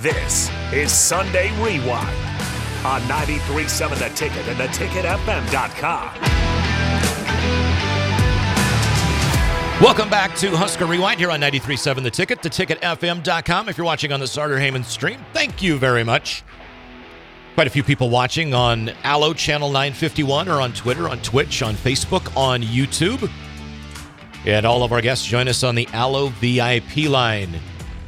This is Sunday Rewind on 93.7 The Ticket and theticketfm.com. Welcome back to Husker Rewind here on 93.7 The Ticket, theticketfm.com. If you're watching on the Starter Heyman stream, thank you very much. Quite a few people watching on Allo Channel 951 or on Twitter, on Twitch, on Facebook, on YouTube. And all of our guests join us on the Allo VIP line.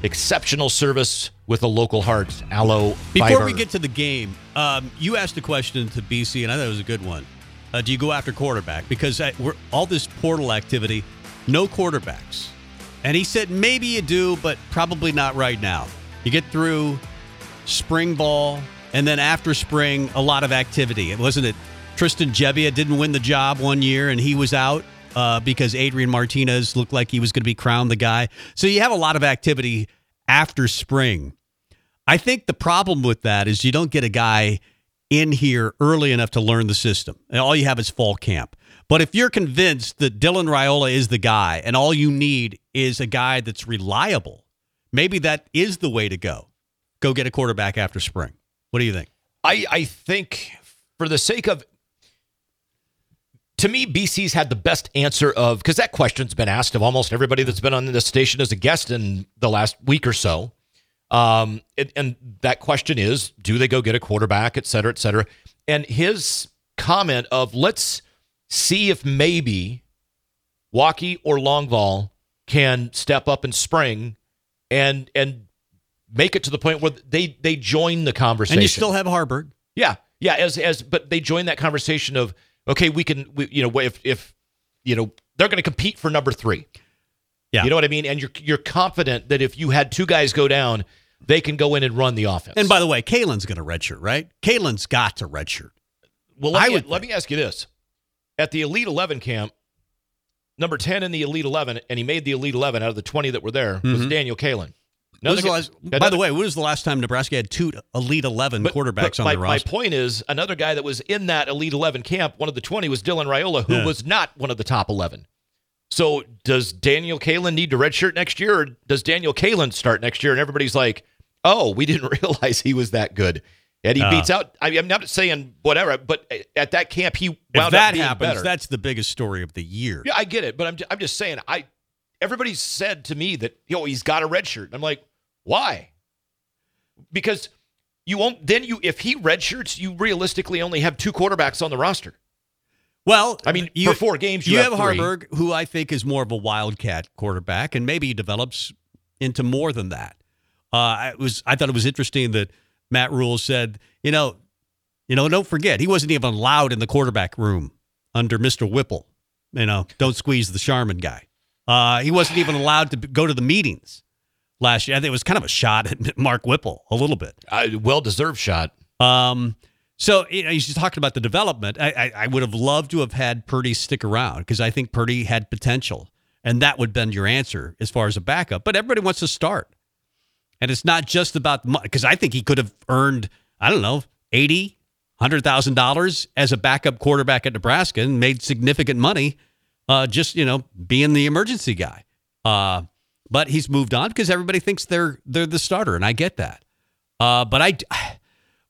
Exceptional service with a local heart. Allo Before Fiber. we get to the game, um, you asked a question to BC, and I thought it was a good one. Uh, do you go after quarterback? Because I, we're, all this portal activity, no quarterbacks. And he said maybe you do, but probably not right now. You get through spring ball, and then after spring, a lot of activity. It wasn't it. Tristan Gebbia didn't win the job one year, and he was out uh, because Adrian Martinez looked like he was going to be crowned the guy. So you have a lot of activity after spring. I think the problem with that is you don't get a guy in here early enough to learn the system. And all you have is fall camp. But if you're convinced that Dylan Raiola is the guy and all you need is a guy that's reliable, maybe that is the way to go. Go get a quarterback after spring. What do you think? I, I think for the sake of to me, BC's had the best answer of because that question's been asked of almost everybody that's been on this station as a guest in the last week or so. Um, it, and that question is, do they go get a quarterback, et cetera, et cetera? And his comment of let's see if maybe Walkie or Longval can step up in spring and and make it to the point where they they join the conversation. And you still have Haarberg. Yeah, yeah. As as but they join that conversation of okay, we can, we, you know, if if you know they're going to compete for number three. Yeah, you know what I mean. And you're you're confident that if you had two guys go down, they can go in and run the offense. And by the way, Kaelin's going to redshirt, right? Kaelin's got to redshirt. Well, let, I me, would let me ask you this: at the Elite Eleven camp, number ten in the Elite Eleven, and he made the Elite Eleven out of the twenty that were there was mm-hmm. Daniel The last, by the way, when was the last time Nebraska had two Elite 11 but, quarterbacks but on my, the roster? My point is, another guy that was in that Elite 11 camp, one of the 20, was Dylan Raiola, who yeah. was not one of the top 11. So does Daniel Kaelin need to redshirt next year, or does Daniel Kaelin start next year? And everybody's like, oh, we didn't realize he was that good. And he uh, beats out. I, am not saying whatever, but at that camp, he wound if that up being happens, better. that's the biggest story of the year. Yeah, I get it, but I'm, I'm just saying, I everybody said to me that, yo, he's got a redshirt. I'm like, why? because you won't then you if he redshirts, you realistically only have two quarterbacks on the roster. Well, I mean, you, for four games, you, you have, have Haarberg, who I think is more of a wildcat quarterback, and maybe he develops into more than that. Uh, it was I thought it was interesting that Matt Rhule said, you know, you know, don't forget he wasn't even allowed in the quarterback room under Mister Whipple. You know, don't squeeze the Charmin guy. Uh, he wasn't even allowed to go to the meetings last year. I think it was kind of a shot at Mark Whipple, a little bit. A well deserved shot. Um, so you know, he's talking about the development. I, I, I would have loved to have had Purdy stick around because I think Purdy had potential, and that would bend your answer as far as a backup. But everybody wants to start, and it's not just about money because I think he could have earned I don't know eighty, hundred thousand dollars as a backup quarterback at Nebraska and made significant money, uh, just you know being the emergency guy. Uh, but he's moved on because everybody thinks they're they're the starter, and I get that. Uh, but I,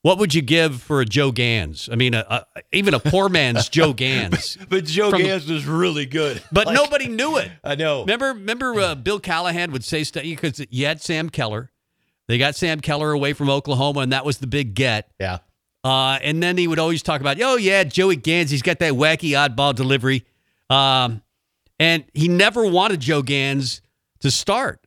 what would you give for a Joe Ganz? I mean, a, a, even a poor man's Joe Ganz. but Joe from, Ganz was really good. But like, nobody knew it. I know. Remember, remember, uh, Bill Callahan would say stuff because you had Sam Keller. They got Sam Keller away from Oklahoma, and that was the big get. Yeah. Uh, and then he would always talk about, oh yeah, Joey Ganz, he's got that wacky oddball delivery. Um, and he never wanted Joe Ganz to start.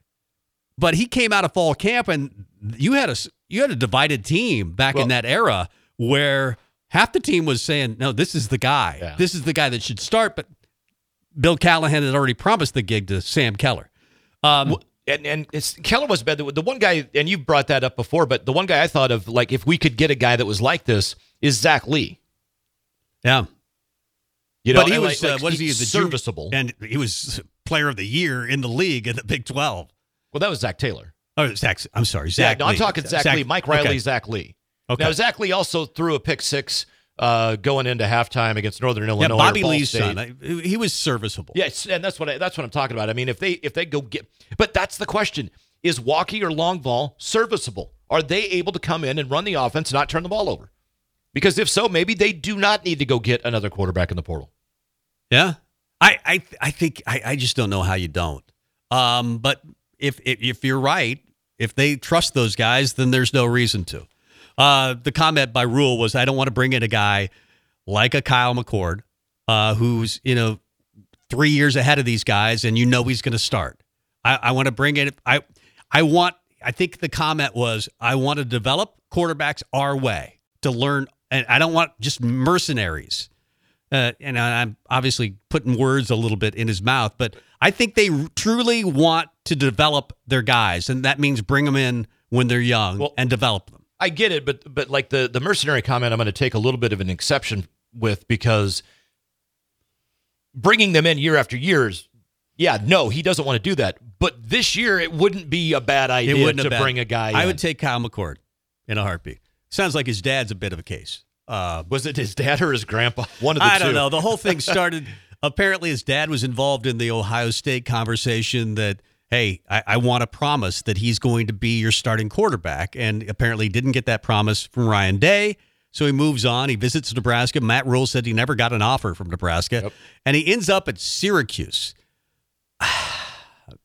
But he came out of fall camp, and you had a you had a divided team back well, in that era where half the team was saying, "No, this is the guy. Yeah. This is the guy that should start." But Bill Callahan had already promised the gig to Sam Keller. Um, well, and and Keller was bad. The one guy, and you brought that up before, but the one guy I thought of, like if we could get a guy that was like this, is Zach Lee. Yeah, you know, but he was like, uh, what is he? The serviceable, and he was player of the year in the league in the Big Twelve. Well, that was Zach Taylor. Oh, Zach. I'm sorry, Zach. Yeah, no, I'm talking Zach, Zach, Lee. Mike Riley, okay. Zach Lee. Okay. Now Zach Lee also threw a pick six uh, going into halftime against Northern Illinois. Yeah, Bobby Lee's State. son. He was serviceable. Yes, and that's what I, that's what I'm talking about. I mean, if they if they go get, but that's the question: is Walkie or Longval serviceable? Are they able to come in and run the offense, and not turn the ball over? Because if so, maybe they do not need to go get another quarterback in the portal. Yeah, I I I think I, I just don't know how you don't. Um, but if, if if you're right, if they trust those guys, then there's no reason to. Uh, the comment by Rhule was, I don't want to bring in a guy like a Kyle McCord, uh, who's you know three years ahead of these guys, and you know he's going to start. I, I want to bring in. I I want. I think the comment was, I want to develop quarterbacks our way to learn, and I don't want just mercenaries. Uh, and I'm obviously putting words a little bit in his mouth, but I think they truly want to develop their guys, and that means bring them in when they're young Well- and develop them. I get it, but but like the the mercenary comment, I'm going to take a little bit of an exception with because bringing them in year after years, yeah, no, he doesn't want to do that. But this year, it wouldn't be a bad idea to bring a guy. I in. would take Kyle McCord in a heartbeat. Sounds like his dad's a bit of a case. Uh, Was it his dad or his grandpa? One of the I two. don't know. The whole thing started. apparently, his dad was involved in the Ohio State conversation that, hey, I, I want to promise that he's going to be your starting quarterback. And apparently didn't get that promise from Ryan Day. So he moves on. He visits Nebraska. Matt Rhule said he never got an offer from Nebraska. Yep. And he ends up at Syracuse.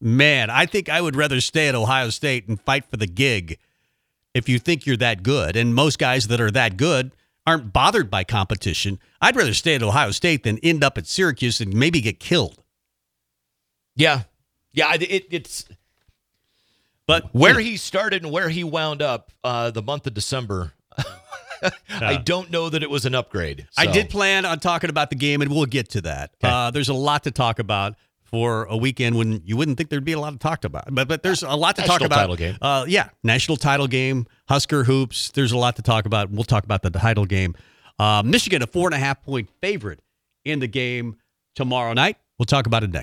Man, I think I would rather stay at Ohio State and fight for the gig if you think you're that good. And most guys that are that good aren't bothered by competition. I'd rather stay at Ohio State than end up at Syracuse and maybe get killed. Yeah, yeah. It, it's But where he started and where he wound up uh, the month of December. I don't know that it was an upgrade. I did plan on talking about the game, and we'll get to that. Okay. Uh, there's a lot to talk about for a weekend when you wouldn't think there'd be a lot to talk about. But but there's a lot to talk National about. title game. Uh, yeah, national title game, Husker hoops. There's a lot to talk about. We'll talk about the title game. Uh, Michigan, a four and a half point favorite in the game tomorrow night. We'll talk about it next.